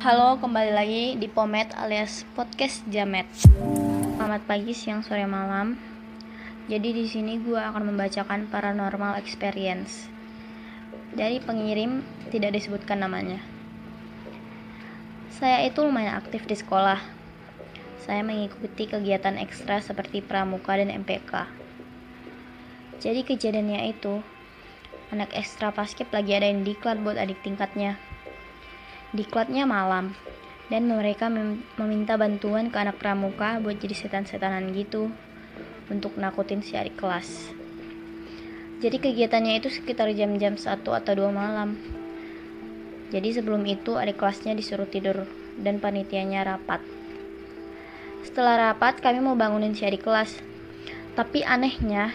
Halo, kembali lagi di Pomet alias Podcast Jamet. Selamat pagi, siang, sore, malam. Jadi di sini gue akan membacakan paranormal experience. Dari pengirim tidak disebutkan namanya. Saya itu lumayan aktif di sekolah. Saya mengikuti kegiatan ekstra seperti pramuka dan MPK. Jadi kejadiannya itu, anak ekstra basket lagi ada yang diklat buat adik tingkatnya. Diklatnya malam, dan mereka mem- meminta bantuan ke anak pramuka buat jadi setan-setanan gitu untuk nakutin si adik kelas. Jadi kegiatannya itu sekitar jam-jam 1 atau 2 malam. Jadi sebelum itu adik kelasnya disuruh tidur dan panitianya rapat. Setelah rapat kami mau bangunin si adik kelas. Tapi anehnya,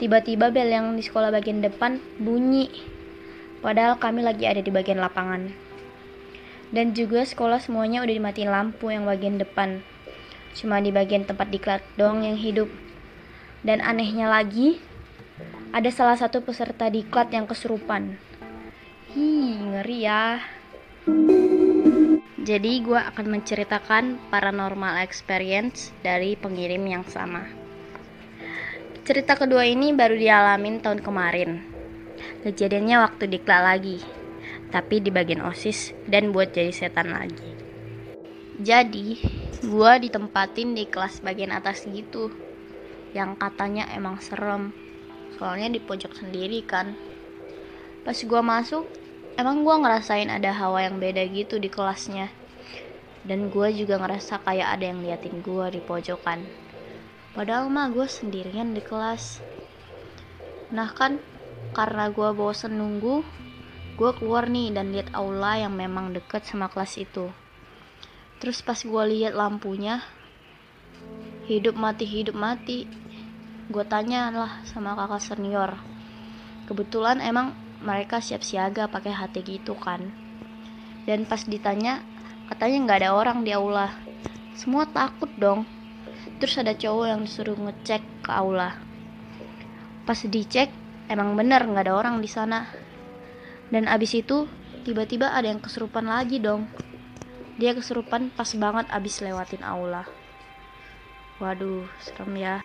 tiba-tiba bel yang di sekolah bagian depan bunyi. Padahal kami lagi ada di bagian lapangan. Dan juga sekolah semuanya udah dimatiin lampu yang bagian depan. Cuma di bagian tempat diklat dong yang hidup. Dan anehnya lagi, ada salah satu peserta diklat yang kesurupan. Hi, ngeri ya. Jadi gue akan menceritakan paranormal experience dari pengirim yang sama. Cerita kedua ini baru dialamin tahun kemarin. Kejadiannya waktu diklat lagi, tapi di bagian OSIS dan buat jadi setan lagi. Jadi, gue ditempatin di kelas bagian atas gitu, yang katanya emang serem, soalnya di pojok sendiri kan. Pas gue masuk, emang gue ngerasain ada hawa yang beda gitu di kelasnya. Dan gue juga ngerasa kayak ada yang liatin gue di pojokan. Padahal mah gue sendirian di kelas. Nah kan, karena gue bosen nunggu, gue keluar nih dan lihat aula yang memang deket sama kelas itu. Terus pas gue lihat lampunya, hidup mati hidup mati. Gue tanya lah sama kakak senior. Kebetulan emang mereka siap siaga pakai hati gitu kan. Dan pas ditanya, katanya nggak ada orang di aula. Semua takut dong. Terus ada cowok yang disuruh ngecek ke aula. Pas dicek, emang bener nggak ada orang di sana. Dan abis itu, tiba-tiba ada yang kesurupan lagi dong. Dia kesurupan pas banget abis lewatin aula. Waduh, serem ya.